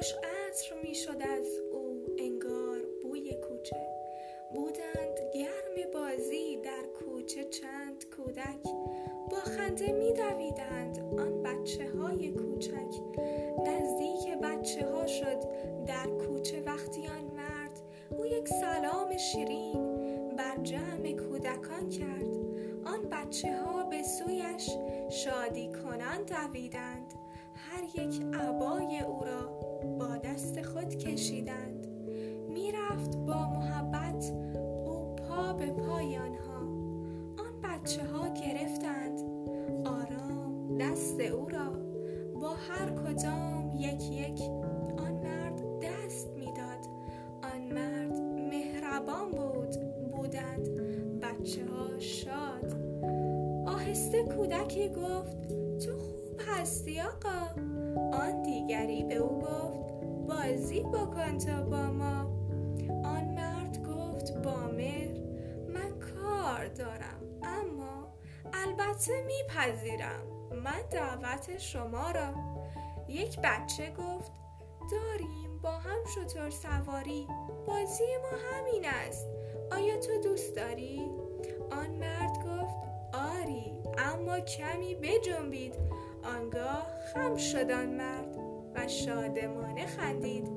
خوش عطر می شد از او. انگار بوی کوچه. بودند گرم بازی در کوچه چند کودک. با خنده می دویدند آن بچه های کوچک. نزدیک بچه ها شد در کوچه وقتی آن مرد. او یک سلام شیرین بر جمع کودکان کرد. آن بچه ها به سویش شادی کنان دویدند. هر یک عبای او را با دست خود کشیدند. می‌رفت با محبت او پا به پای آنها. آن بچه ها گرفتند. آرام دست او را با هر کدام یک یک آن مرد دست می‌داد. آن مرد مهربان بود بودند. بچه ها شاد. آهسته کودکی گفت هستی آقا؟ آن دیگری به او گفت بازی بکن تا با ما. آن مرد گفت با مهر من کار دارم اما البته میپذیرم من دعوت شما را. یک بچه گفت داریم با هم شطور سواری بازی ما همین است آیا تو دوست داری؟ آن مرد گفت آری اما کمی بجنبید. آنگاه خم شد آن مرد و شادمانه خندید.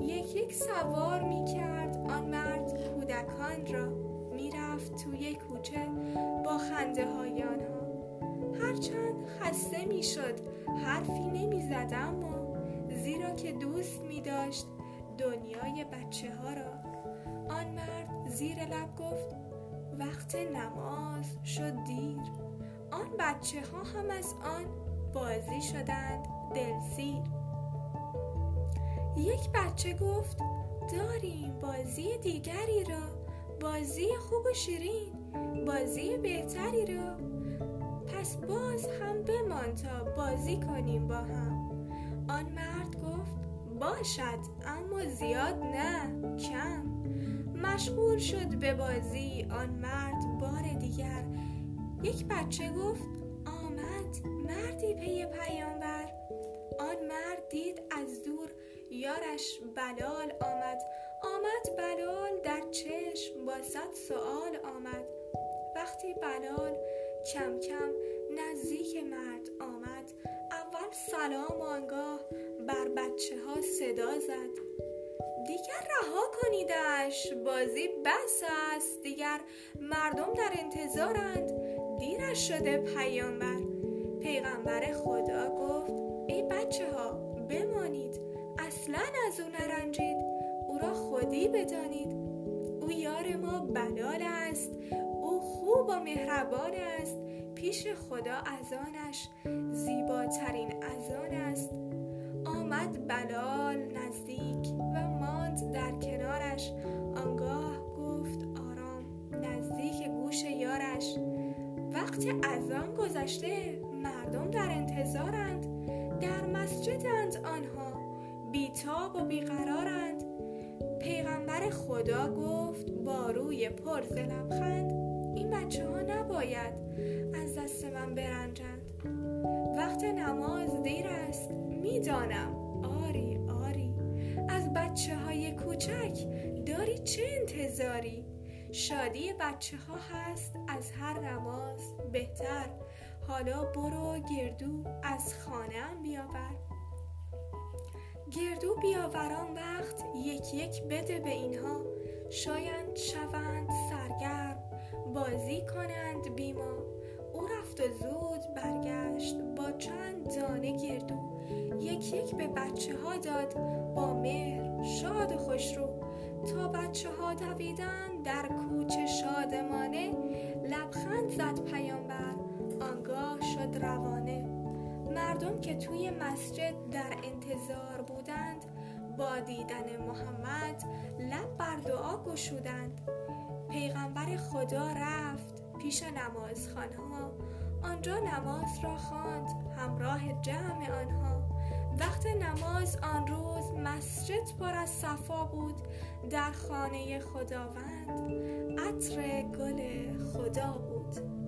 یک یک سوار می کرد آن مرد کودکان را. می‌رفت توی کوچه با خنده های آنها. هرچند خسته می شد حرفی نمی زد اما زیرا که دوست می داشت دنیای بچه ها را. آن مرد زیر لب گفت وقت نماز شد دیر. آن بچه ها هم از آن بازی شدند. دلسیر. یک بچه گفت داریم بازی دیگری را. بازی خوب و شیرین. بازی بهتری را. پس باز هم بمان تا بازی کنیم با هم. آن مرد گفت باشد اما زیاد نه کم. مشغول شد به بازی. آن مرد بار دیگر یک بچه گفت آمد مردی پی پیامبر. آن مرد دید از دور یارش بلال آمد. آمد بلال در چشم با صد سوال آمد. وقتی بلال کم کم نزدیک مرد آمد اول سلام آنگاه بر بچه ها صدا زد. دیگر رها کنیدش بازی بس است. دیگر مردم در انتظارند. شده پیامبر. پیغمبر خدا گفت ای بچه ها بمانید. اصلا از او نرنجید. او را خودی بدانید. او یار ما بلال است. او خوب و مهربان است. پیش خدا ازانش زیباترین ازان است. آمد بلال نزدیک و ماند در کنارش. آنگاه گفت آرام. نزدیک گوش یارش. وقت اذان گذشته مردم در انتظارند در مسجدند آنها بیتاب و بیقرارند. پیغمبر خدا گفت با روی پر لبخند این بچه ها نباید از دست من برنجند. وقت نماز دیر است می‌دانم. آری آری. از بچه های کوچک داری چه انتظاری؟ شادی بچه ها هست از هر نماز بهتر. حالا برو گردو از خانه بیاور. گردو بیاوران وقت یک یک بده به اینها. شاید شوند سرگرم بازی کنند بیما. او رفت و زود برگشت با چند دانه گردو. یک یک به بچه ها داد با مهر شاد و خوشرو. تا بچه ها دویدن در شادمانه لبخند زد پیامبر آنگاه شد روانه. مردم که توی مسجد در انتظار بودند با دیدن محمد لب بر دعا گشودند. پیغمبر خدا رفت پیش نمازخانها آنجا نماز را خواند همراه جمع آنها. وقت نماز آن روز مسجد پر از صفا بود در خانه خداوند. عطر گل خدا بود.